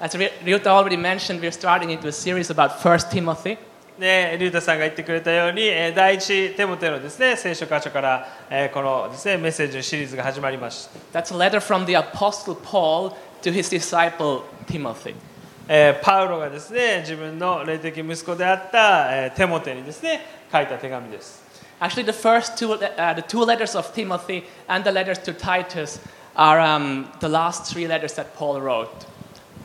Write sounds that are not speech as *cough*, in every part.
As Ry- Ryuta already mentioned, we're starting into a series about 1 Timothy. で、リュウタさんが言ってくれたように、えー第一テモテのですね、聖書箇所から、えーこのですね、メッセージのシリーズが始まりました。 That's a letter from the Apostle Paul to his disciple Timothy. えーパウロがですね、自分の霊的息子であった、えーテモテにですね、書いた手紙です。 Actually, the first two, uh, the two letters of Timothy and the letters to Titus are um, the last three letters that Paul wrote.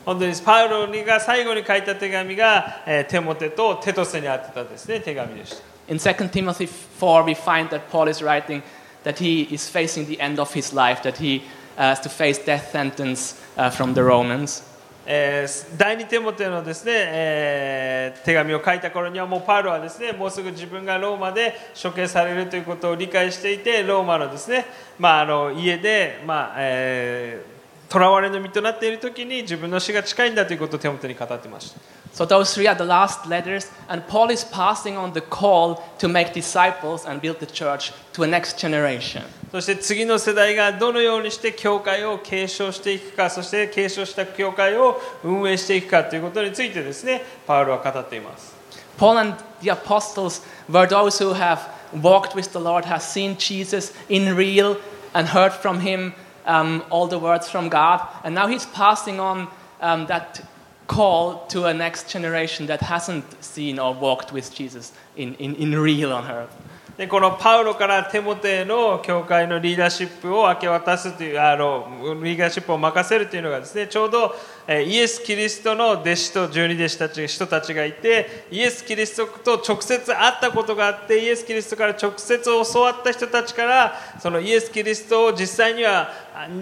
本当にパウロが最後に書いた手紙が、えーテモテとテトスにあってたですね、手紙でした。In 2 Timothy 4, we find that Paul is writing that he is facing the end of his life, that he uh, has to face death sentence uh, from the Romans. えー第二テモテのですね、えー手紙を書いた頃にはもうパウロはですねもうすぐ自分がローマで処刑されるということを理解していてローマのですね、まあ、あの家で、まあえー囚われの身となっている時に自分の死が近いんだということをテモテに語っていました So those three are the last letters, and Paul is passing on the call to make disciples and build the church to a next generation. そして次の世代がどのようにして教会を継承していくかそして継承した教会を運営していくかということについてですねパウロは語っています Paul and the apostles were those who have walked with the Lord, have seen Jesus in real, and heard from him Um, all the words from God. And now he's passing on um, that call to a next generation that hasn't seen or walked with Jesus in, in, in real on earth. でこのパウロからテモテへの教会のリーダーシップを明け渡すというあのリーダーシップを任せるというのがですねちょうどえイエス・キリストの弟子と十二弟子たち人たちがいてイエス・キリストと直接会ったことがあってイエス・キリストから直接教わった人たちからそのイエス・キリストを実際には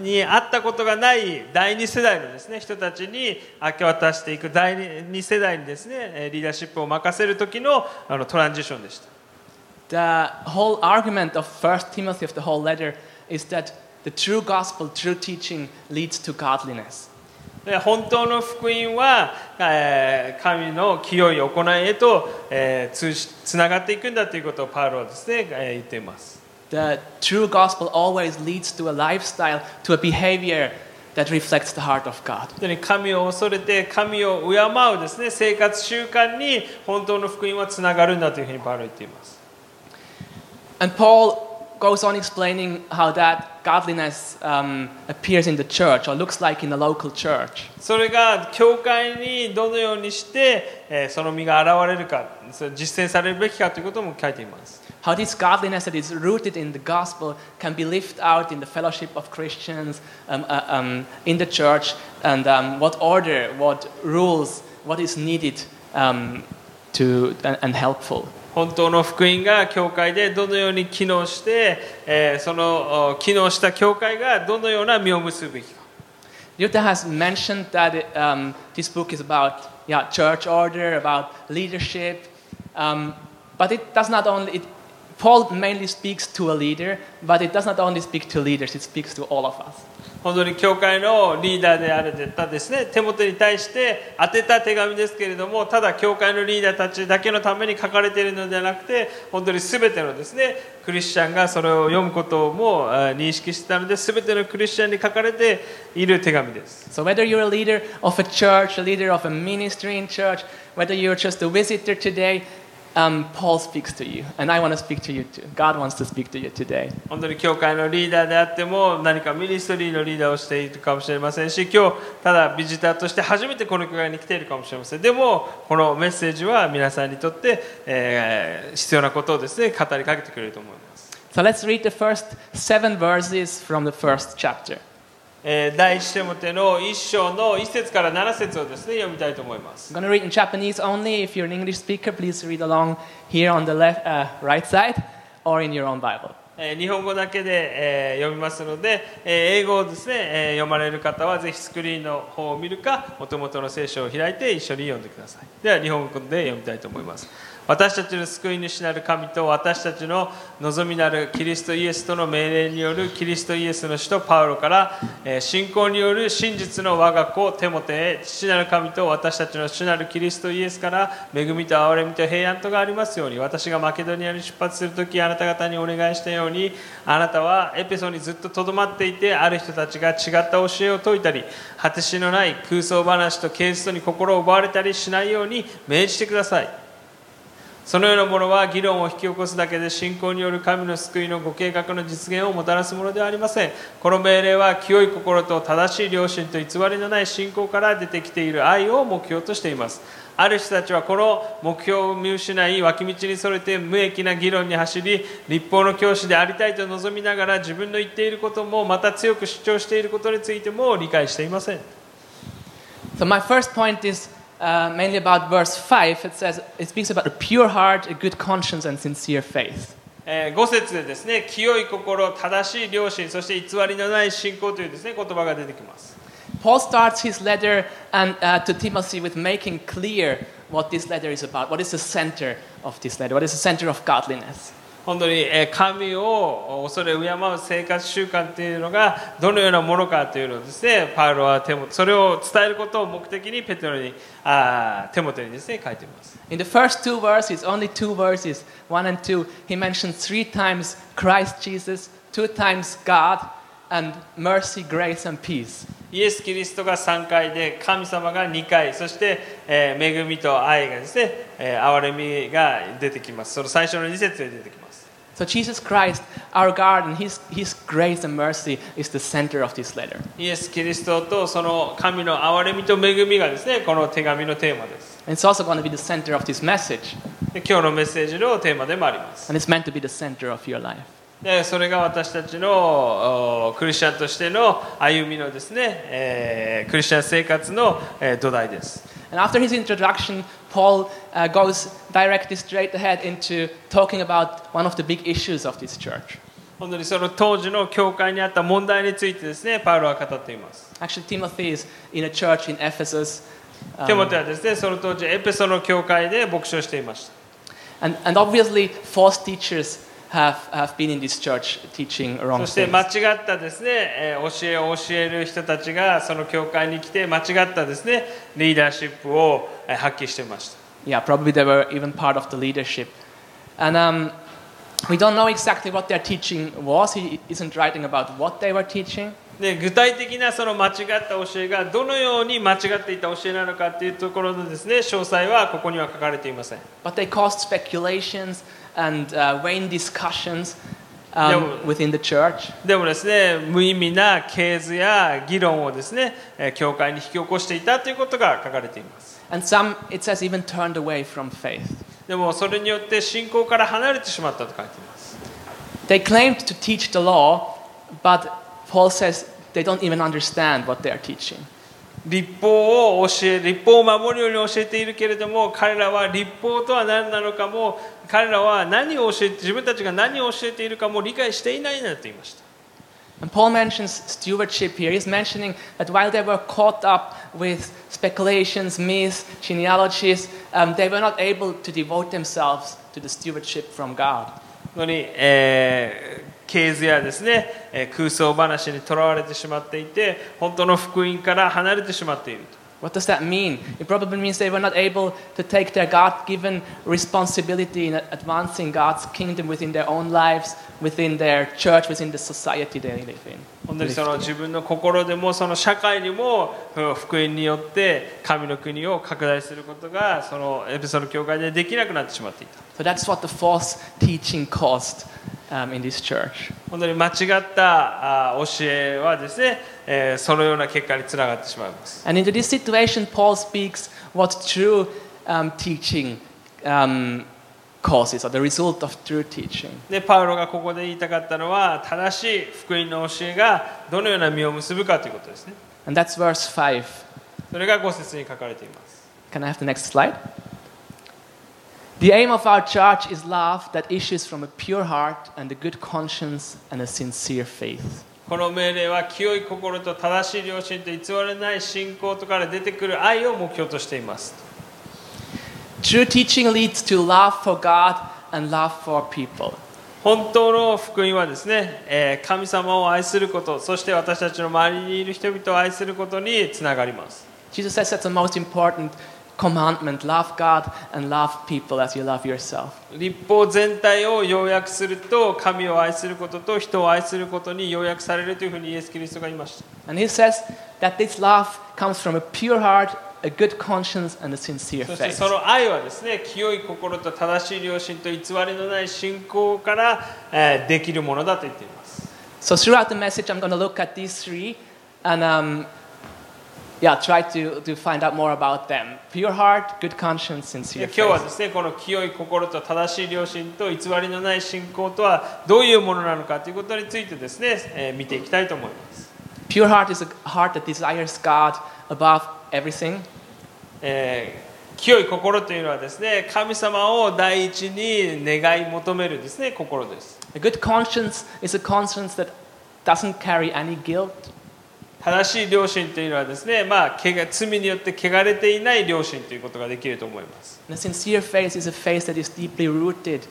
に会ったことがない第二世代のですね人たちに明け渡していく第二世代にですねえーリーダーシップを任せる時のあのトランジションでした。The whole argument of 1 Timothy, of the whole letter, is that the true gospel, true teaching, leads to godliness. で本当の福音は、えー神の清い行いへと、えーつながっていくんだということをパウロはですね、えー言っています。The true gospel always leads to a lifestyle, to a behavior that reflects the heart of God. 本当に神を恐れて神を敬うですね生活習慣に本当の福音はつながるんだというふうにパウロは言っています。 And Paul goes on explaining how that godliness um, appears in the church or looks like in the local church. それが教会にどのようにして、えーその身が現れるかそれ実践されるべきかということも書いています。 How this godliness that is rooted in the gospel can be lived out in the fellowship of Christians, um, uh, um, in the church, and um, what order, what rules, what is needed um, to, and, and helpful. 本当の福音が教会でどのように機能して、えーそのお機能した教会がどのような実を結ぶべきか Jutta has mentioned that it, um, this book is about yeah, church order, about leadership, um, but it does not only. It, Paul mainly speaks to a leader, but it does not only speak to leaders; it speaks to all of us. 本当に教会のリーダーであるたですね手元に対して当てた手紙ですけれどもただ教会のリーダーたちだけのために書かれているのではなくて本当に全てのですねクリスチャンがそれを読むこともあ認識していたので全てのクリスチャンに書かれている手紙です So whether you're a leader of a church, a leader of a ministry in church, whether you're just a visitor today, um, Paul speaks to you, and I want to speak to you too. God wants to speak to you today. 本当に教会のリーダーであっても何かミニストリーのリーダーをしているかもしれませんし今日ただビジターとして初めてこの教会に来ているかもしれませんでもこのメッセージは皆さんにとって、えー必要なことをですね語りかけてくれると思います、 So let's read the first seven verses from the first chapter. えー第一テモテの一章の一節から七節をですね読みたいと思います I'm going to read in Japanese only. If you're an English speaker, please read along here on the left, uh, right side or in your own Bible. えー日本語だけで、えー読みますので、えー英語をですね、えー読まれる方はぜひスクリーンの方を見るか、お手元の聖書を開いて一緒に読んでください。では日本語で読みたいと思います。私たちの救い主なる神と私たちの望みなるキリストイエスとの命令によるキリストイエスの使徒パウロから、信仰による真実の我が子テモテへ父なる神と私たちの主なるキリストイエスから恵みと憐れみと平安とがありますように私がマケドニアに出発するときあなた方にお願いしたようにあなたはエペソにずっととどまっていてある人たちが違った教えを説いたり果てしのない空想話とケーストに心を奪われたりしないように命じてください。そのようなものは議論を引き起こすだけで信仰による神の救いのご計画の実現をもたらすものではありません。この命令は清い心と正しい良心と偽りのない信仰から出てきている愛を目標としています。ある人たちはこの目標を見失い脇道にそれて無益な議論に走り立法の教師でありたいと望みながら自分の言っていることもまた強く主張していることについても理解していません。So my first point is uh, mainly about verse 5. It says, it speaks about a pure heart, a good conscience, and sincere faith. えー5節でですね清い心正しい良心そして偽りのない信仰というですね言葉が出てきます Paul starts his letter and, uh, to Timothy with making clear what this letter is about. What is the center of this letter? What is the center of godliness? 本当にえー神を恐れ敬う生活習慣というのがどのようなものかというのをですねパウロはテモそれを伝えることを目的にペテロにあーテモテにですね書いています。In the first two verses, only two verses, one and two, he mentions three times Christ Jesus, two times God, and mercy, grace, and peace. イエス・キリストが3回で神様が2回そして、えー恵みと愛がですね、えー憐れみが出てきます。その最初の2節で出てきます So Jesus Christ, our God, and his, his grace and mercy is the center of this letter. イエス・キリストとその神の憐れみと恵みがですねこの手紙のテーマです And it's also going to be the center of this message. で今日のメッセージのテーマでもあります And it's meant to be the center of your life. でそれが私たちのおクリスチャンとしての歩みのですね、えークリスチャン生活の、えー土台です And after his introduction, Paul uh, goes directly straight ahead into talking about one of the big issues of this church. 本当にその当時の教会にあった問題についてですねパウロは語っています Actually, Timothy is in a church in Ephesus. um, テモテはですねその当時エペソの教会で牧師をしていました and, and obviously, false teachers have, have been in this church teaching wrong そして things. 間違ったですね、えー教えを教える人たちがその教会に来て間違ったですねリーダーシップをえー発揮していました Yeah, probably they were even part of the leadership. And um, we don't know exactly what their teaching was. He isn't writing about what they were teaching. で具体的なその間違った教えがどのように間違っていた教えなのかというところのですね詳細はここには書かれていません But they caused speculations and uh, vain discussions Yeah, um, well- within the church. でもですね無意味な系図や議論をですねえー教会に引き起こしていたということが書かれています And some, it says, even turned away from faith. でもそれによって信仰から離れてしまったと書いています They claimed to teach the law, but Paul says they don't even understand what they are teaching. 立法を教え立法を守るように教えているけれども彼らは立法とは何なのかも彼らは何を教えて自分たちが何を教えているかも理解していないなと言いました And Paul mentions stewardship here. He's mentioning that while they were caught up with speculations, myths, genealogies, um, they were not able to devote themselves to the stewardship from God. のに、えー系図やですね、え空想話にとらわれてしまっていて本当の福音から離れてしまっていると What does that mean? It probably means they were not able to take their God given responsibility in advancing God's kingdom within their own lives, within their church, within the society they live in. 本当にその自分の心でもその社会にもうん福音によって神の国を拡大することがそのエペソの教会でできなくなってしまっていた So that's what the false teaching caused um, in this church. 本当に間違ったあ教えはですね、えーそのような結果につながってしまいます And into this situation, Paul speaks what true um, teaching um, causes, or the result of true teaching. でパウロがここで言いたかったのは正しい福音の教えがどのような実を結ぶかということですね And that's verse 5. それが5節に書かれています Can I have the next slide? The aim of our church is love that issues from a pure heart and a good conscience and a sincere faith. この命令は清い心と正しい良心と偽りない信仰とから出てくる愛を目標としています True teaching leads to love for God and love for people. 本当の福音はですね、えー神様を愛することそして私たちの周りにいる人々を愛することにつながります Jesus says that's the most important commandment love God and love people as you love yourself. 立法全体を要約すると神を愛することと人を愛することに要約されるというふうにイエス・キリストが言いました And he says that this love comes from a pure heart, a good conscience, and a sincere そして faith. その愛はですね清い心と正しい良心と偽りのない信仰から、えーできるものだと言っています So throughout the message, I'm going to look at these three and um, yeah, try to, to find out more about them. Pure heart, good conscience, で sincere 今日は faith. ですねこの清い心と正しい良心と偽りのない信仰とはどういうものなのかということについてですね、えー見ていきたいと思います Pure heart is a heart that desires God above everything. えー清い心というのはですね神様を第一に願い求めるですね心です A good conscience is a conscience that doesn't carry any guilt. 正しい良心というのはですね、まあ、けが罪によって汚れていない良心ということができると思います a sincere faith is a faith that is deeply rooted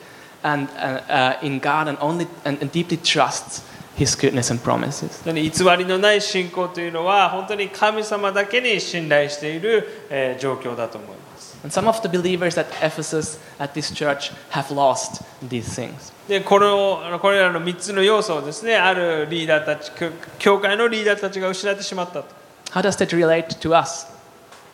and, uh, uh, in God and, only, and, and deeply trusts His goodness and promises. 偽りのない信仰というのは本当に神様だけに信頼している、えー状況だと思います And some of the believers at Ephesus, at this church, have lost these things. でこのこれらの3つの要素をですねあるリーダーたち教教会のリーダーたちが失ってしまったと How does that relate to us?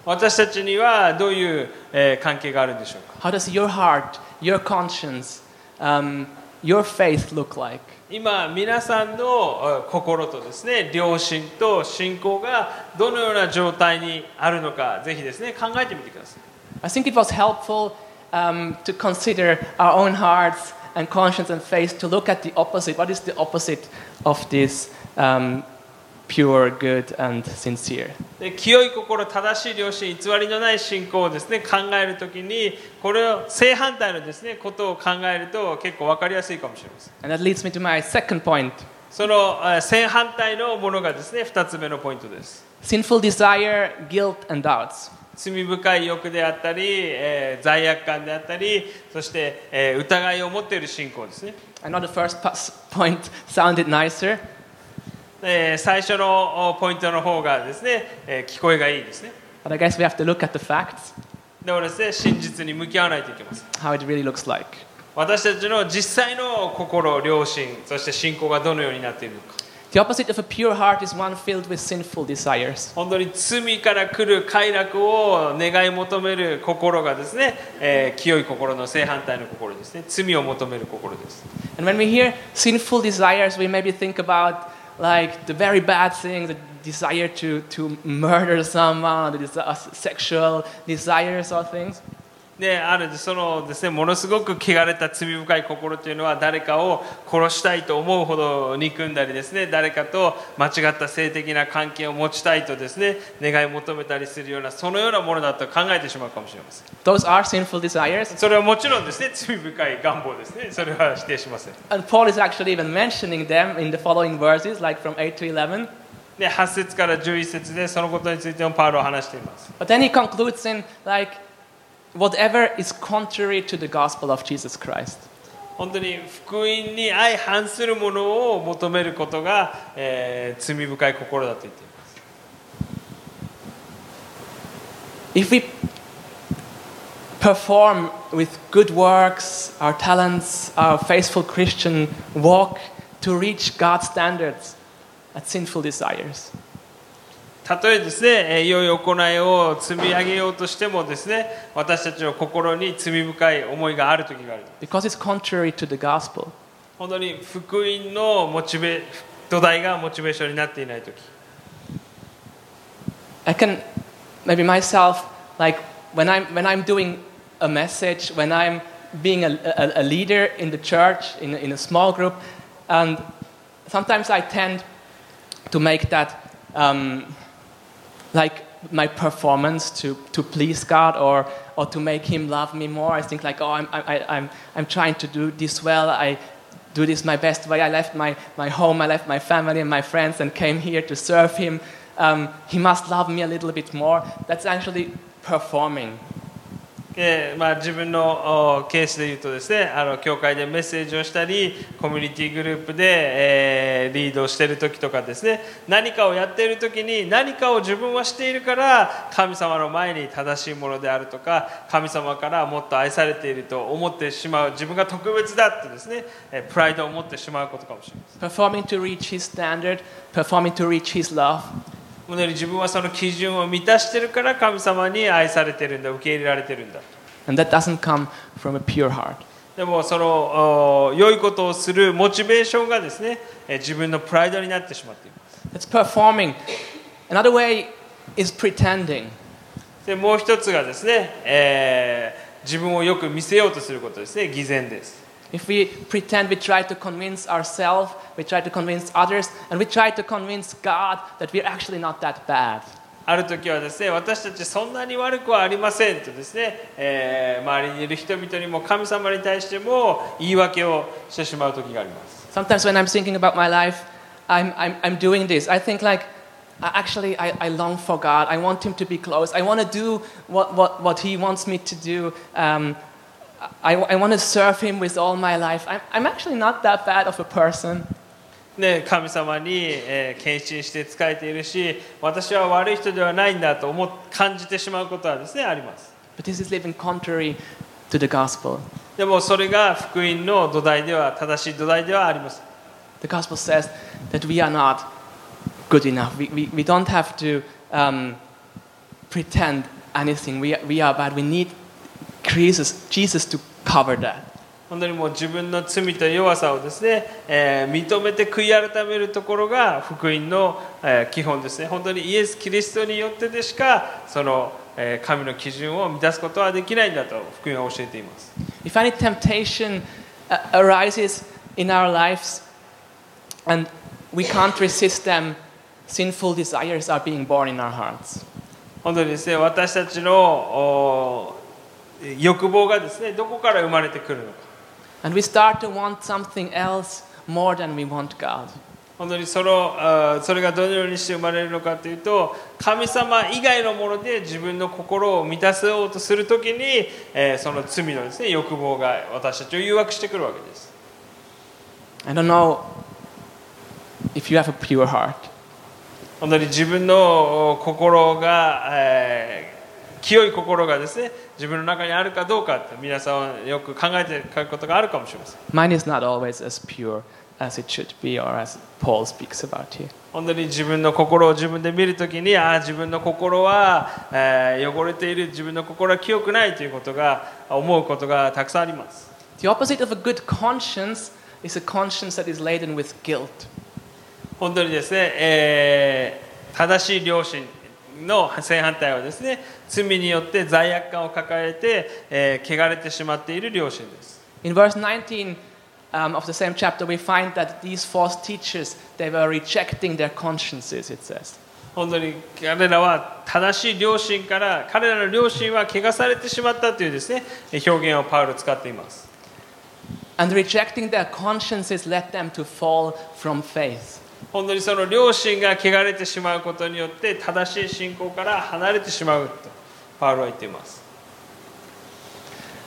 私たちにはどういう、えー関係があるんでしょうか How does your heart, your conscience, um, your faith look like? 今皆さんの心とですね良心と信仰がどのような状態にあるのかぜひですね考えてみてください I think it was helpful um, to consider our own hearts and conscience and faith to look at the opposite. What is the opposite of this um, pure, good, and sincere? で清い心正しい良心偽りのない信仰をですね考えるときにこれを正反対のですねことを考えると結構分かりやすいかもしれません。And that leads me to my second point. そのえー正反対のものがですね2つ目のポイントです。Sinful desire, guilt, and doubts. 罪深い欲であったり、えー罪悪感であったりそして、えー疑いを持っている信仰ですね。I know the first point sounded nicer, えー最初のおポイントの方がですね、えー聞こえがいいですね but I guess we have to look at the facts, でもですね真実に向き合わないといけません how it really looks like. 私たちの実際の心良心そして信仰がどのようになっているのか The opposite of a pure heart is one filled with sinful desires. 本当に罪から来る快楽を願い求める心がですね、えー清い心の正反対の心ですね罪を求める心です And when we hear sinful desires, we maybe think about like the very bad things, the desire to, to murder someone, the uh, sexual desires or things. であるそのですねものすごく汚れた罪深い心というのは誰かを殺したいと思うほど憎んだりですね誰かと間違った性的な関係を持ちたいとですね願い求めたりするようなそのようなものだと考えてしまうかもしれません Those are sinful desires. それはもちろんですね罪深い願望ですねそれは否定しません And Paul is actually even mentioning them in the following verses, like from 8 to 11. で8節から11節でそのことについてもパウロは話しています But then he concludes in like, whatever is contrary to the gospel of Jesus Christ. 本当に福音に相反するものを求めることが、えー罪深い心だと言っています If we perform with good works, our talents, our faithful Christian walk to reach God's standards, that's sinful desires. たとえですね、えー良い行いを積み上げようとしてもですね、私たちの心に罪深い思いがある時がある。Because it's contrary to the gospel. 本当に福音のモチベ土台がモチベーションになっていない時。I can maybe myself like when I'm when I'm doing a message, when I'm being a, a, a leader in the church in, in a small group, and sometimes I tend to make that um, like my performance to, to please God or, or to make Him love me more. I think like, oh, I'm, I, I'm, I'm trying to do this well. I do this my best way. I left my, my home, I left my family and my friends and came here to serve Him. Um, he must love me a little bit more. That's actually performing. えーまあ、自分のケースで言うとですねあの教会でメッセージをしたりコミュニティグループで、えーリードしている時とかですね何かをやっている時に何かを自分はしているから神様の前に正しいものであるとか神様からもっと愛されていると思ってしまう自分が特別だってですねプライドを持ってしまうことかもしれません performing to reach His standard, performing to reach His love. このに自分はその基準を満たしているから神様に愛されてるん。だ受け入れられてるん。だ And that doesn't come from a pure heart. でもその良いことをするモチベーションがですね自分のプライドになってしまっています It's performing. Another way is pretending. でもう一つがですね、えー自分をよく見せようとすることですね偽善です If we pretend, we try to convince ourselves, we try to convince others, and we try to convince God that we're actually not that bad. ある時はですね私たちそんなに悪くはありませんとですね、えー周りにいる人々にも神様に対しても言い訳をしてしまう時があります Sometimes when I'm thinking about my life, I'm, I'm, I'm doing this. I think like, "Uh, actually, I, I long for God. I want Him to be close. I want to do what, what, what He wants me to do. Um, I, I want to serve Him with all my life. I'm, I'm actually not that bad of a person. ね、神様に、えー献身して仕えているし私は悪い人ではないんだと思っ感じてしまうことはですねあります But this is living contrary to the gospel. でもそれが福音の土台では正しい土台ではあります The gospel says that we are not good enough. We, we, we don't have to um, pretend anything. We, are- we are bad. We need Jesus, Jesus to cover that. 本当にもう自分の罪と弱さをですね、えー認めて悔い改めるところが福音の、えー基本ですね本当にイエス・キリストによってでしかその、えー神の基準を満たすことはできないんだと福音は教えています If any temptation uh, arises in our lives and we can't resist them, sinful desires are being born in our hearts. 本当にですね私たちのお欲望がですねどこから生まれてくるのか And we start to want something else more than we want God. 本当にそのそれがどのようにして生まれるのかというと神様以外のもので自分の心を満たそうとするときに、えーその罪のですね欲望が私たちを誘惑してくるわけです I don't know if you have a pure heart. 本当に自分のお心が、えー清い心がですね自分の中にあるかどうかって皆さんはよく考えていることがあるかもしれません Mine is not always as pure as it should be or as Paul speaks about here. 本当に自分の心を自分で見るときにああ自分の心は、えー汚れている自分の心は清くないということが思うことがたくさんあります The opposite of a good conscience is a conscience that is laden with guilt. 本当にですね、えー正しい良心の正反対はですね罪によって罪悪感を抱えて、えー汚れてしまっている良心です In verse 19 um, of the same chapter, we find that these false teachers, they were rejecting their consciences, it says. 本当に彼らは正しい良心から彼らの良心は汚されてしまったというですね表現をパウロ使っています And rejecting their consciences led them to fall from faith. 本当にその良心が汚れてしまうことによって正しい信仰から離れてしまうとパウロは言っています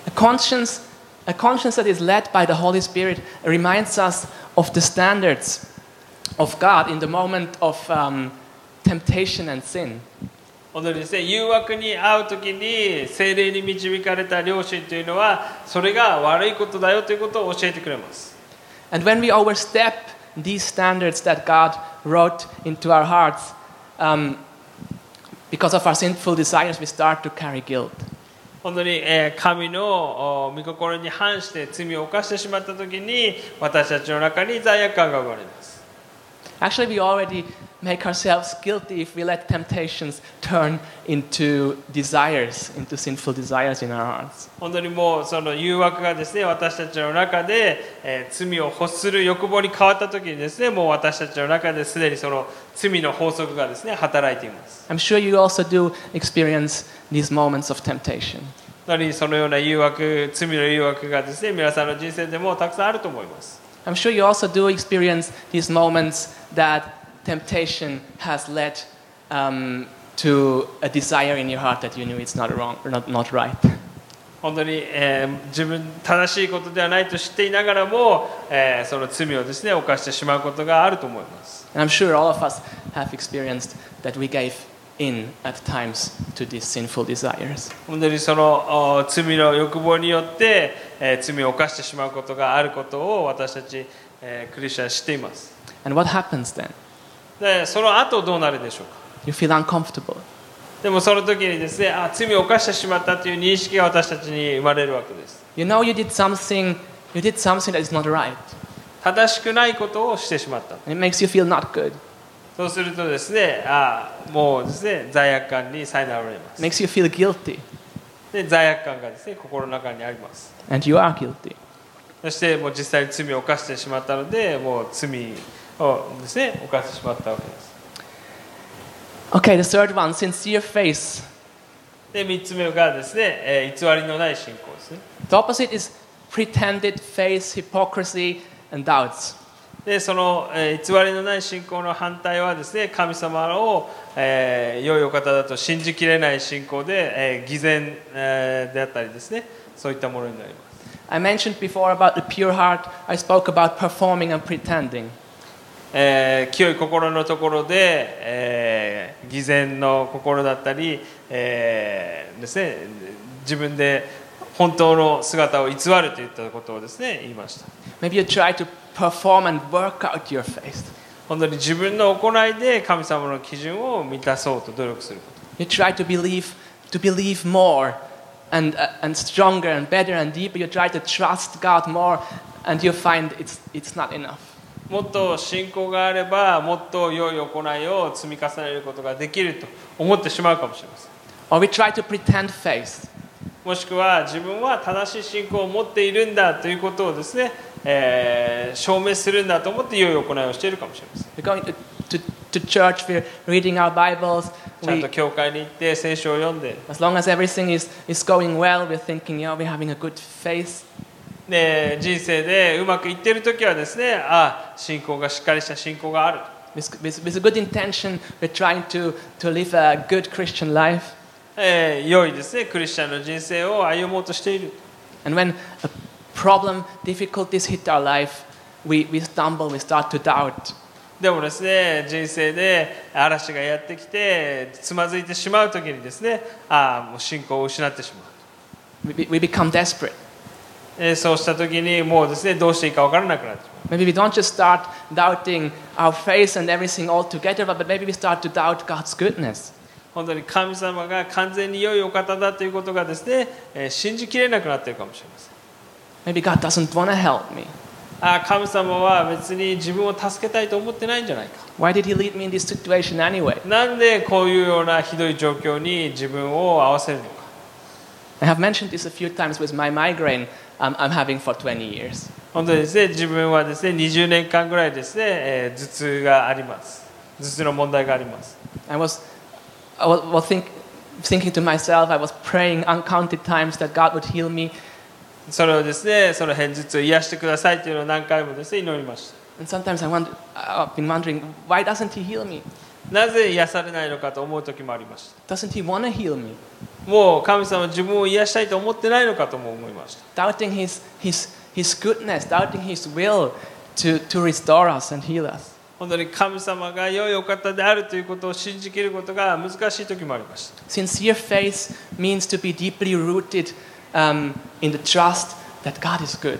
A conscience, a conscience that is led by the Holy Spirit reminds us of the standards of God in the moment of um, temptation and sin. 本当にですね誘惑に遭う時に精霊に導かれた良心というのはそれが悪いことだよということを教えてくれます And when we overstep these standards that God wrote into our hearts, um, because of our sinful desires, we start to carry guilt. 本当に、えー神のお御心に反して罪を犯してしまった時に私たちの中に罪悪感が生まれます Actually, we already make ourselves guilty if we let temptations turn into desires, into sinful desires in our hearts. 本当にもうその誘惑がですね私たちの中で、えー罪を欲する欲望に変わった時にですねもう私たちの中ですでにその罪の法則がですね働いています I'm sure you also do experience these moments of temptation. そのような誘惑罪の誘惑がですね皆さんの人生でもたくさんあると思います I'm sure you also do experience these moments that temptation has led um, to a desire in your heart that you knew it's not wrong, or not, not right. 本当に、えー自分正しいことではないと知っていながらも、えーその罪をですね犯してしまうことがあると思います And I'm sure all of us have experienced that we gave in at times to these sinful desires. 本当にそのお罪の欲望によって、 えー罪を犯してしまうことがあることを私たち、えークリスチャンは知っています And what happens then? でその後どうなるでしょうか You feel uncomfortable. でもその時にですねあ罪を犯してしまったという認識が私たちに生まれるわけです You know you did something, you did something that is not right. 正しくないことをしてしまった And it makes you feel not good. そうするとですねあもうですね罪悪感に苛まれます makes you feel guilty. で罪悪感がですね心の中にあります And you are guilty. そしてもう実際に罪を犯してしまったのでもう罪をですね犯してしまったわけです Okay, the third one sincere faith. で3つ目がですね、えー偽りのない信仰ですね The opposite is pretended faith, hypocrisy, and doubts. でその、えー偽りのない信仰の反対はですね神様を、えー良いお方だと信じきれない信仰で、えー偽善、えーであったりですねそういったものになります I mentioned before about the pure heart. I spoke about performing and pretending. えー清い心のところで、えー偽善の心だったり、えーですね、自分で本当の姿を偽るといったことをですね言いました Maybe you try to perform and work out your faith. 本当に自分の行いで神様の基準を満たそうと努力すること You try to believe, to believe more and, uh, and stronger and better and deeper. You try to trust God more and you find it's, it's not enough. もっと信仰があればもっと良い行いを積み重ねることができると思ってしまうかもしれません Or we try to pretend faith. もしくは自分は正しい信仰を持っているんだということをですね、えー証明するんだと思って良い行いをしているかもしれません We're going to, to, to church, we're reading our Bibles. ちゃんと教会に行って聖書を読んで as long as everything is, is going well, we're thinking, yeah, we're having a good faith. で人生でうまくいっている時はですねあ信仰がしっかりした信仰がある With, with, with a good intention, we're trying to, to live a good Christian life. えー良いですねクリスチャンの人生を歩もうとしている And when a problem, difficulties hit our life, we, we stumble, we start to doubt. でもですね人生で嵐がやってきてつまずいてしまう時にですねああもう信仰を失ってしまう We, we become desperate. えーそうした時にもうですねどうしていいか分からなくなってしま Maybe we don't just start doubting our faith and everything altogether, but maybe we start to doubt God's goodness. う本当に神様が完全に良いお方だということがですね、えー信じきれなくなっているかもしれません Maybe God doesn't want to help me. ああ神様は別に自分を助けたいと思ってないんじゃないか Why did He lead me in this situation anyway? なんでこういうようなひどい状況に自分を合わせるのか I have mentioned this a few times with my migraine um, I'm having for 20 years. 本当にですね自分はですね20年間ぐらいですね、えー頭痛があります頭痛の問題があります I was, I was, was think, thinking to myself, I was praying uncounted times that God would heal me. それをですねその片頭痛を癒してくださいというのを何回もですね祈りました And sometimes I wonder, I've been wondering, why doesn't He heal me? なぜ癒されないのかと思う時もありました Doesn't He want to heal me? もう神様は自分を癒したいと思ってないのかとも思いました Doubting His, his, his goodness, doubting His will to, to restore us and heal us. 本当に神様が良いお方であるということを信じきることが難しい時もありました Sincere faith means to be deeply rooted um, in the trust that God is good.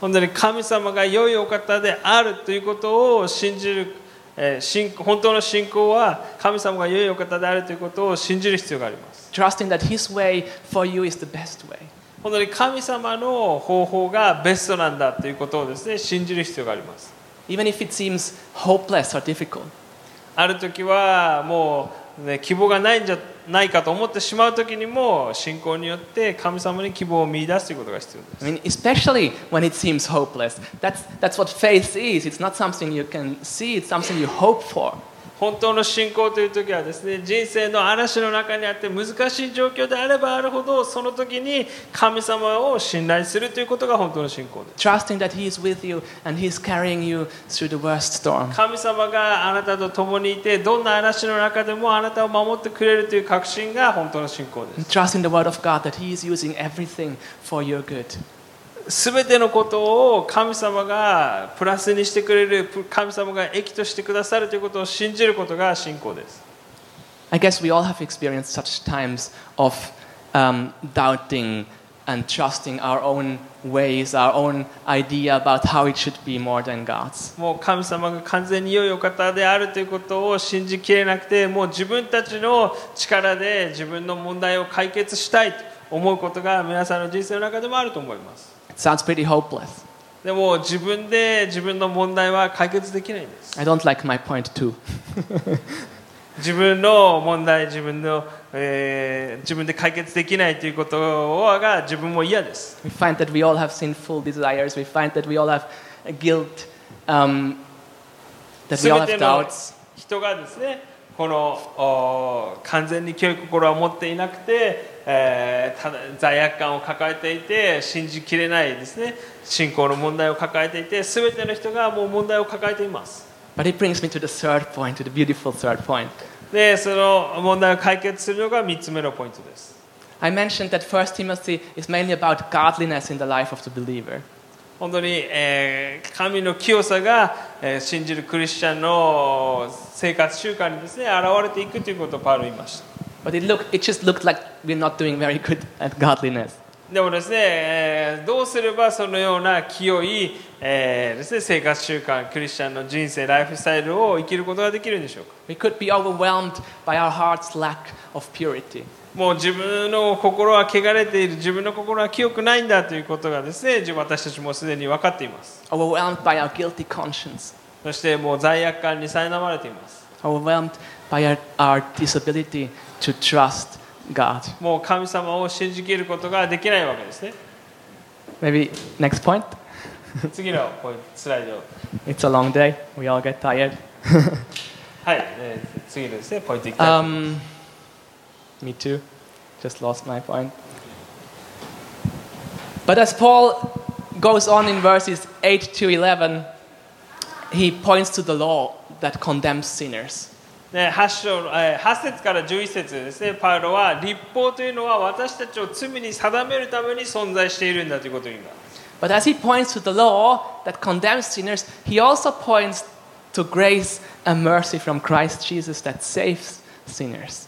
本当に神様が良いお方であるということを信じる、えー信本当の信仰は神様が良いお方であるということを信じる必要があります Trusting that His way for you is the best way. 本当に神様の方法がベストなんだということをですね信じる必要があります Even if it seems hopeless or difficult. ある時はもう、ね、希望がないんじゃないかと思ってしまう時にも信仰によって神様に希望を見出すということが必要です I mean, especially when it seems hopeless. That's, that's what faith is. It's not something you can see, it's something you hope for. 本当の信仰という時はですね人生の嵐の中にあって難しい状況であればあるほどその時に神様を信頼するということが本当の信仰です Trusting that He is with you and He's carrying you through the worst storm. 神様があなたと共にいてどんな嵐の中でもあなたを守ってくれるという確信が本当の信仰です trusting the Word of God that He is using everything for your good. すべてのことを神様がプラスにしてくれる神様が益としてくださるということを信じることが信仰です I guess we all have experienced such times of um, doubting and trusting our own ways, our own idea about how it should be more than God's. もう神様が完全に良いお方であるということを信じきれなくてもう自分たちの力で自分の問題を解決したいと思うことが皆さんの人生の中でもあると思います It sounds pretty hopeless. でも自分で自分の問題は解決できないんです I don't like my point too. *laughs* 自分の問題自分の、えー自分で解決できないということが自分も嫌です We find that we all have sinful desires. We find that we all have guilt, um, that we 全 all て have の doubts. 人がですね この完全に清い心を持っていなくて、え、ただ罪悪感を抱えていて信じきれないですね信仰の問題を抱えていて全ての人がもう問題を抱えています。でその問題を解決するのが3つ目のポイントです。I mentioned that 1 Timothy is mainly about godliness in the life of the believer. 本当に、えー神の清さが、えー信じるクリスチャンの生活習慣にですね現れていくということをパウロは言いました But it, looked, it just looked like we're not doing very good at godliness. でもですね、えーどうすればそのような清い、えーですね、生活習慣、クリスチャンの人生、ライフスタイルを生きることができるんでしょうか？We could be overwhelmed by our heart's lack of purity. もう自分の心は汚れている、自分の心は清くないんだということがですね、自私たちもすでに分かっています。Overwhelmed by our guilty conscience. そしてもう罪悪感に苛まれています。Overwhelmed by our, our disability to trust God. もう神様を信じきることができないわけですね。Maybe next point. *laughs* 次のポイントスライド。It's a long day. We all get tired. *laughs* はい、えー次のですね、ポイントいきたいと思います。Um, me too. Just lost my point. But as Paul goes on in verses 8 to 11, he points to the law that condemns sinners. ね、8, 章のえー8節から11節ですね、パウロは立法というのは私たちを罪に定めるために存在しているんだということを言います。 But as he points to the law that condemns sinners, he also points to grace and mercy from Christ Jesus that saves sinners.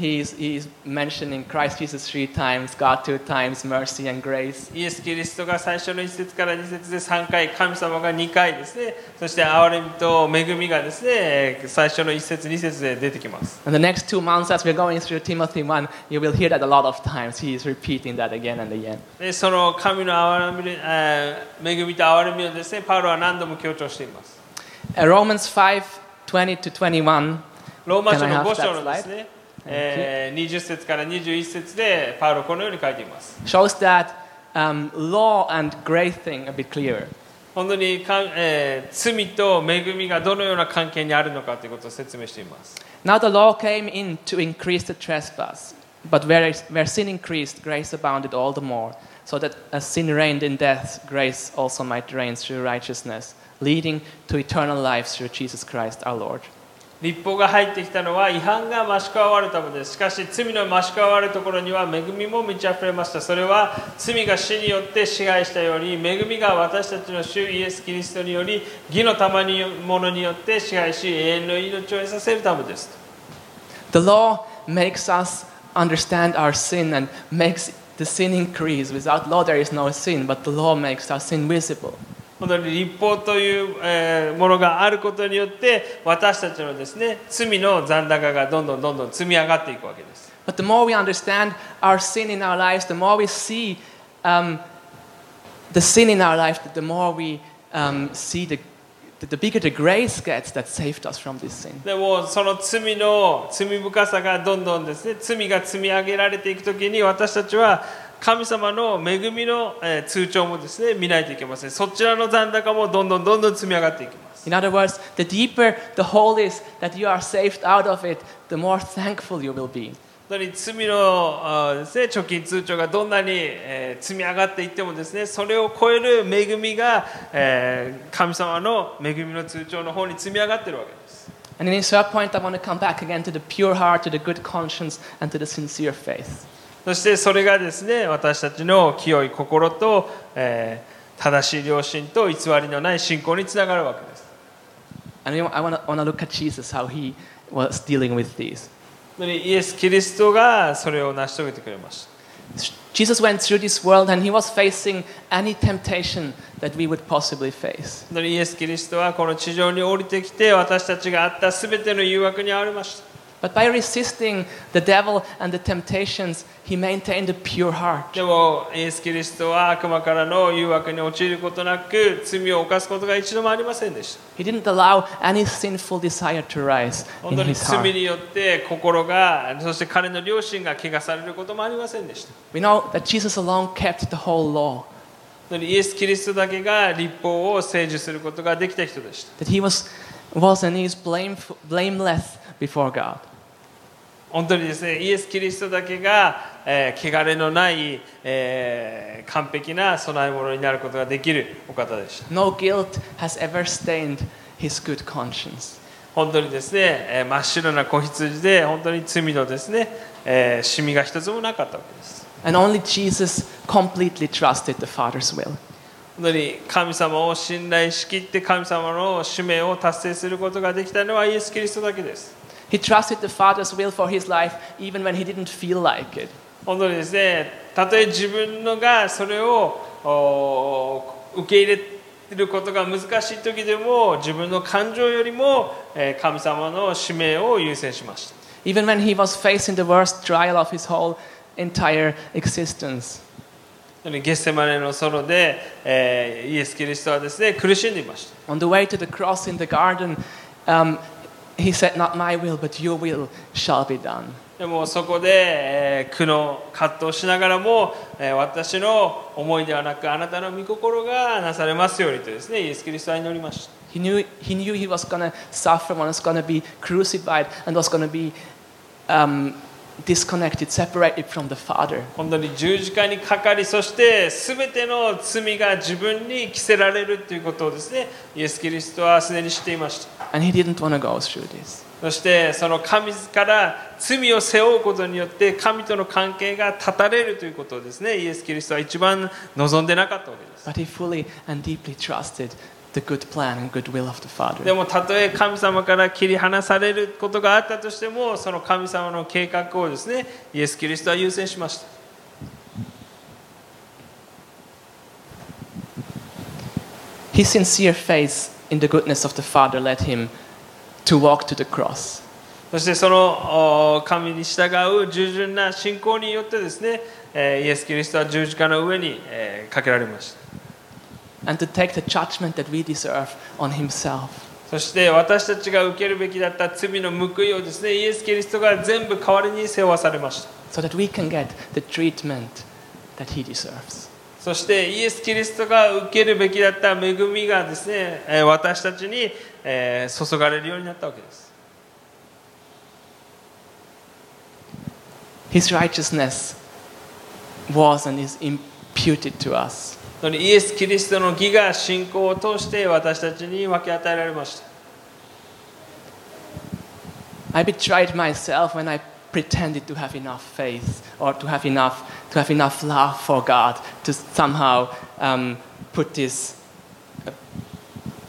he's, he's mentioning Christ Jesus three times, God two times, mercy and grace. イエス・キリストが最初の1節から2節で3回、神様が2回ですね、そして憐れみと恵みがですね、最初の1節、2節で出てきます。 And the next two months, as we're going through Timothy 1, you will hear that a lot of times. He is repeating that again and again. でその神の憐れみえー恵みと憐れみをですね、パウロは何度も強調しています。 Uh, Romans 5 20 to 21. ローマ書 Can I の have 5章の that ですね、 えー20節から21節でパウロこのように書いています。 shows that um, law and grace thing a bit clearer. 本当にかん、えー罪と恵みがどのような関係にあるのかということを説明しています。 Now the law came in to increase the trespass, but where, where sin increased, grace abounded all the more, so that as sin reigned in death, grace also might reign through righteousness, leading to eternal life through Jesus Christ our Lord. 立法が入ってきたのは違反が増し加わるためです。しかし罪の増し加わるところには恵みも満ち溢れました。それは罪が死によって支配したように、恵みが私たちの主イエス・キリストにより、義の賜物によって支配し、永遠の命を得させるためです。The law makes us understand our sin and makes the sin increase. Without law, there is no sin, but the law makes our sin visible. 本当に立法という、えーものがあることによって、私たちのですね、罪の残高がどんどんどんどん積み上がっていくわけです。But the more we understand our sin in our lives, the more we see um, the sin in our life, the more we um, see the, the bigger the grace gets that saved us from this sin. でもその罪の罪深さがどんどんですね罪が積み上げられていくときに私たちは神様の恵みの、えー通帳もですね見ないといけませんそちらの残高もどんどんどんどん積み上がっていきます In other words, the deeper the hole is that you are saved out of it, the more thankful you will be. 本当に罪のです、ね、貯金通帳がどんなに、えー積み上がっていってもですねそれを超える恵みが、えー神様の恵みの通帳の方に積み上がっているわけです And in this third point, I want to come back again to the pure heart, to the good conscience, and to the sincere faith. そしてそれがですね私たちの清い心と、えー、正しい良心と偽りのない信仰につながるわけです。イエス・キリストがそれを成し遂げてくれました。イエス・キリストはこの地上に降りてきて私たちがあったすべての誘惑にありました。But by resisting the devil and the temptations, he maintained a pure heart. でもイエス・キリストは悪魔からの誘惑に陥ることなく罪を犯すことが一度もありませんでした He didn't allow any sinful desire to rise 本 in 当に his 罪 heart. によって心がそして彼の良心が汚されることもありませんでした We know that Jesus alone kept the whole law, 本当にイエス・キリストだけが立法を成就することができた人でした that he was, was and is blamef- blameless before God. 本当にですねイエス・キリストだけが、えー汚れのない、えー完璧な備え物になることができるお方でした No guilt has ever stained his good conscience. 本当にですね、えー真っ白な子羊で本当に罪のですね、えーシミが一つもなかったわけです And only Jesus completely trusted the Father's will. 本当に神様を信頼しきって神様の使命を達成することができたのはイエス・キリストだけです He trusted the Father's will for his life even when he didn't feel like it. 本当にですねたとえ自分のがそれをお受け入れることが難しい時でも自分の感情よりも、えー神様の使命を優先しました Even when he was facing the worst trial of his whole entire existence. 本当にゲッセマネの園で、えーイエス・キリストはですね苦しんでいました On the way to the cross in the garden, um, he said, Not my will, but your will shall be done. でもそこで、えー苦悩葛藤しながらも、えー私の思いではなくあなたの御心がなされますようにとですねイエス・キリストは祈りました He knew he, knew he was going to suffer and was going to be crucified and was going to be um, disconnected, separated from the Father. 本当に十字架にかかりそして全ての罪が自分に着せられるということをですねイエス・キリストはすでに知っていました And he didn't want to go through this. そしてその神から罪を背負うことによって神との関係が断たれるということをですねイエス・キリストは一番望んでなかったわけです But he fully and deeply trusted the good plan and good will of the で Father. もたとえ神様から切り離されることがあったとしてもその神様の計画をですねイエス・キリストは優先しました His sincere faith in the goodness of the Father led him to walk to the cross. そしてそのお神に従う従順な信仰によってですねえーイエス・キリストは十字架の上にえーかけられました and to take the judgment that we deserve on himself. そして私たちが受けるべきだった罪の報いをですねイエス・キリストが全部代わりに背負わされました so that we can get the treatment that he deserves. そしてイエス・キリストが受けるべきだった恵みがですねえー私たちにえー注がれるようになったわけです His righteousness was and is imputed to us. そのイエス・キリストの義が信仰を通して私たちに分け与えられました I betrayed myself when I pretended to have enough faith or to have enough, to have enough love for God to somehow um, put this, uh,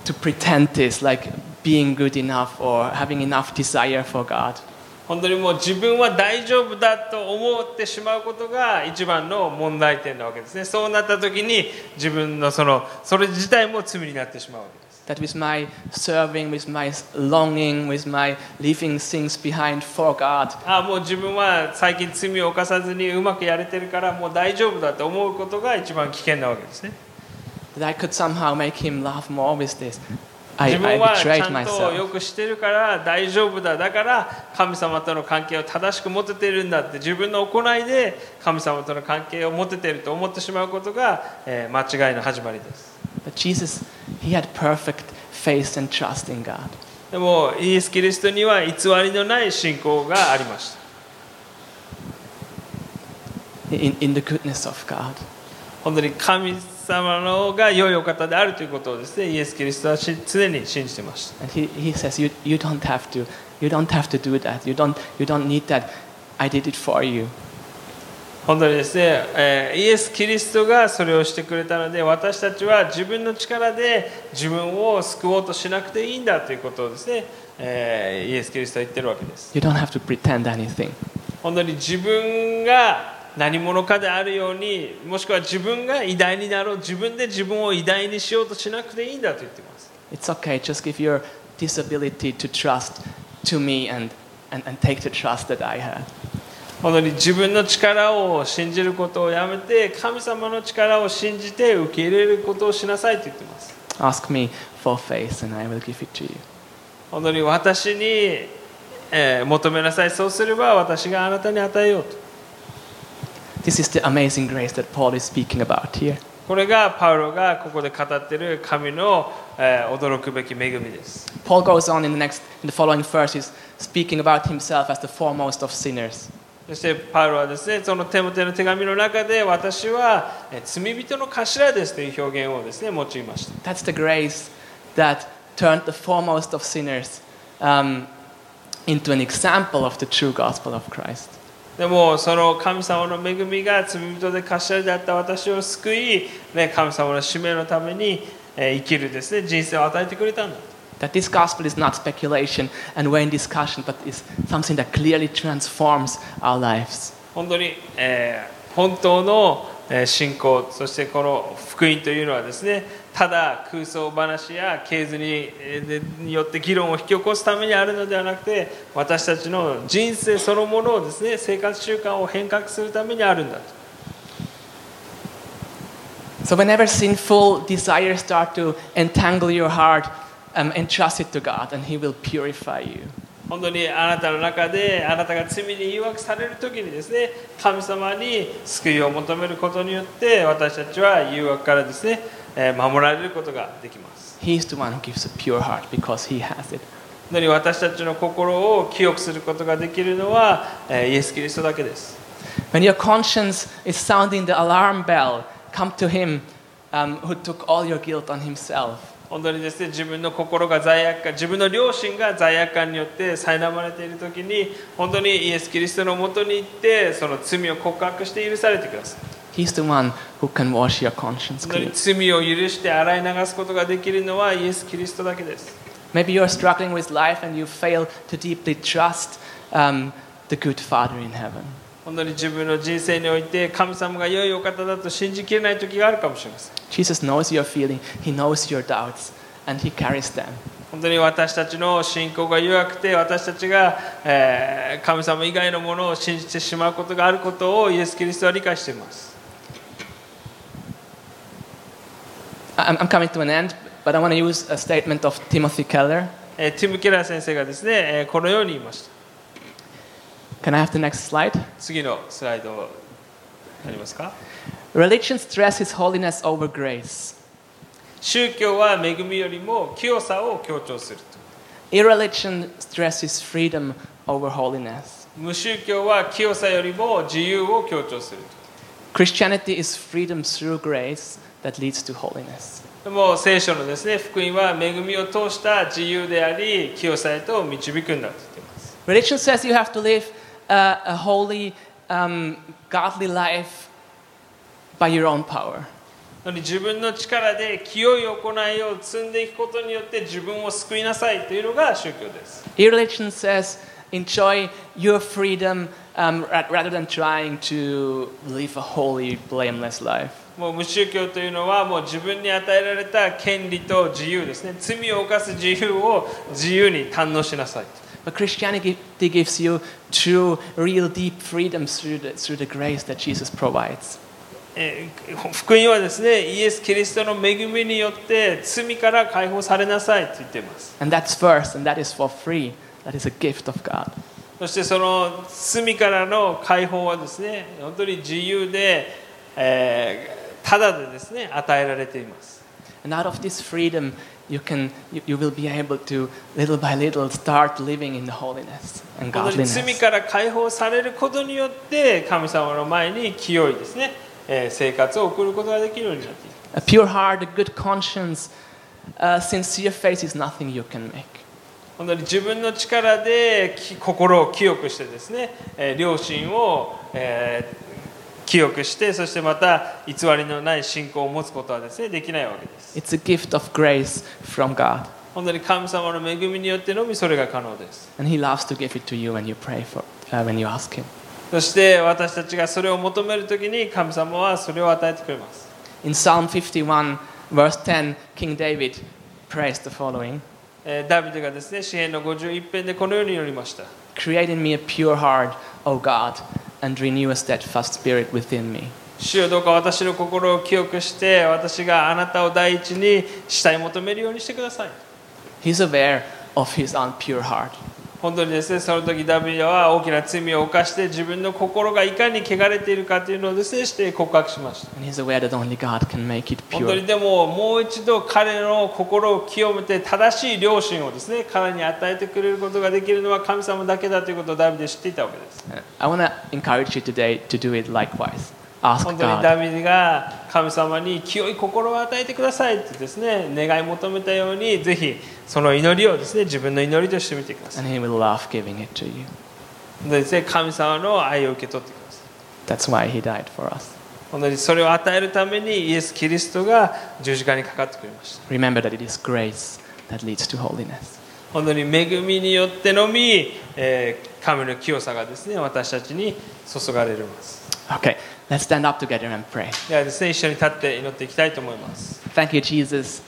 to pretend this, like being good enough or having enough desire for God. 本当にもう自分は大丈夫だと思ってしまうことが一番の問題点なわけですね。そうなった時に自分のそのそれ自体も罪になってしまうわけです。That with my serving, with my longing, with my leaving things behind for God, ああもう自分は最近罪を犯さずにうまくやれてるからもう大丈夫だと思うことが一番危険なわけですね。That I could somehow make him more with this. 自分はちゃんとよ.くしてるから大丈夫だだから神様との関係を正しく持てているんだって自分の行いで神様との関係を持てていると思ってしまうことが、えー間違いの始まりです But Jesus, he had perfect faith and trust in God. でもイエス・キリストには偽りのない信仰がありました In, in the goodness of God. 本当に神様のが良いお方であるということをですねイエス・キリストはし常に信じてました And he, he says, you, you don't have to. You don't have to do that. You don't, you don't need that. I did it for you. 本当にですね、えーイエス・キリストがそれをしてくれたので私たちは自分の力で自分を救おうとしなくていいんだということをですね、えーイエス・キリストは言ってるわけです You don't have to pretend anything. 本当に自分が何者かであるようにもしくは自分が偉大になろう自分で自分を偉大にしようとしなくていいんだと言っています It's okay. Just give your disability to trust to me and, and, and take the trust that I had. 本当に自分の力を信じることをやめて神様の力を信じて受け入れることをしなさいと言っています Ask me for faith and I will give it to you. 本当に私に、えー求めなさいそうすれば私があなたに与えようと This is the amazing grace that Paul is speaking about here. これがパウロがここで語っている神の、えー驚くべき恵みです Paul goes on in the next, in the following verses, speaking about himself as the foremost of sinners. そしてパウロはですねそのテモテの手紙の中で私はえー罪人の頭ですという表現をですね用いました That's the grace that turned the foremost of sinners um, into an example of the true gospel of Christ. でもその神様の恵みが罪人で頭であった私を救い、ね、神様の使命のためにえー生きるですね人生を与えてくれたんだ That this gospel is not speculation and vain discussion, but is something that clearly transforms our lives. 本当に、えー本当のえー信仰そしてこの福音というのはですねただ空想話や系図にえーでによって議論を引き起こすためにあるのではなくて私たちの人生そのものをですね生活習慣を変革するためにあるんだと So, whenever sinful desires start to entangle your heart, um, entrust it to God, and He will purify you. 本当にあなたの中であなたが罪に誘惑される時にですね神様に救いを求めることによって私たちは誘惑からですねえー守られることができます He's the one who gives a pure heart because He has it. 本当に私たちの心を清くすることができるのはえーイエス・キリストだけです When your conscience is sounding the alarm bell, come to Him um, who took all your guilt on Himself. 本当にですね自分の心が罪悪感自分の良心が罪悪感によって苛まれている時に本当にイエス・キリストのもとに行ってその罪を告白して許されてください He's the one who can wash your conscience clean. 罪を許して洗い流すことができるのはイエス・キリストだけです Maybe you're struggling with life and you fail to deeply trust um, the good Father in heaven. 本当に自分の人生において神様が良いお方だと信じきれない時があるかもしれません Jesus knows your feeling, He knows your doubts, and He carries them. 本当に私たちの信仰が弱くて私たちが、えー神様以外のものを信じてしまうことがあることをイエス・キリストは理解しています I'm, I'm coming to an end, but I want to use a statement of Timothy Keller. えーティム・ケラー先生がですね、えーこのように言いました Can I have the next slide? 次のスライドありますか Religion stresses holiness over grace. 宗教は恵みよりも清さを強調すると Irreligion stresses freedom over holiness. 無宗教は清さよりも自由を強調すると Christianity is freedom through grace that leads to holiness. でも聖書のですね福音は恵みを通した自由であり清さへと導くんだと言っています Religion says you have to live uh, a holy, um, godly life by your own power. 自分の力で清い行いを積んでいくことによって自分を救いなさいというのが宗教です Irreligion says enjoy your freedom um, ra- rather than trying to live a holy, blameless life. もう無宗教というのはもう自分に与えられた権利と自由ですね罪を犯す自由を自由に堪能しなさい But Christianity gives you true, real, deep freedom through the, through the grace that Jesus provides. えー福音はですねイエス・キリストの恵みによって罪から解放されなさいと言っています And that's first, and that is for free. That is a gift of God. そしてその罪からの解放はですね本当に自由で、えーただでですね与えられています And out of this freedom, you, can, you, you will be able to, little by little, start living in the holiness and 本当に罪 godliness. から解放されることによって神様の前に清いですね、えー生活を送ることができるようになっている A pure heart, a good conscience, a sincere faith is nothing you can make. 本当に自分の力でき心を清くしてですね、えー良心を、えー清くしてそしてまた偽りのない信仰を持つことはですねできないわけです It's a gift of grace from God. 本当に神様の恵みによってのみそれが可能です And He loves to give it to you when you pray for, uh, when you ask Him. そして私たちがそれを求めるときに神様はそれを与えてくれます In Psalm 51, verse 10, King David prays the following えーダビデがですね詩篇の51編でこのように祈りました Create in me a pure heart, O God, and renew a steadfast spirit within me. 主よどうか私の心を清くして私があなたを第一に慕い求めるようにしてください He's aware of his unpure heart. 本当にですねその時ダビデは大きな罪を犯して自分の心がいかに汚れているかというのをですねして告白しました本当.にでももう一度彼の心を清めて正しい良心をですね彼に与えてくれることができるのは神様だけだということをダビデは知っていたわけです Uh, I want to encourage you today to do it likewise. 本当に.ダビデが神様に清い心を与えてくださいってですね願い求めたようにぜひその祈りをですね自分の祈りとしてみてください And he will love giving it to you. でですね神様の愛を受け取ってください That's why he died for us. 本当にそれを与えるためにイエス・キリストが十字架にかかってくれました Remember that it is grace that leads to holiness. 本当に恵みによってのみ、えー神の清さがですね私たちに注がれます Okay, let's stand up together and pray. ではですね一緒に立って祈っていきたいと思います Thank you, Jesus,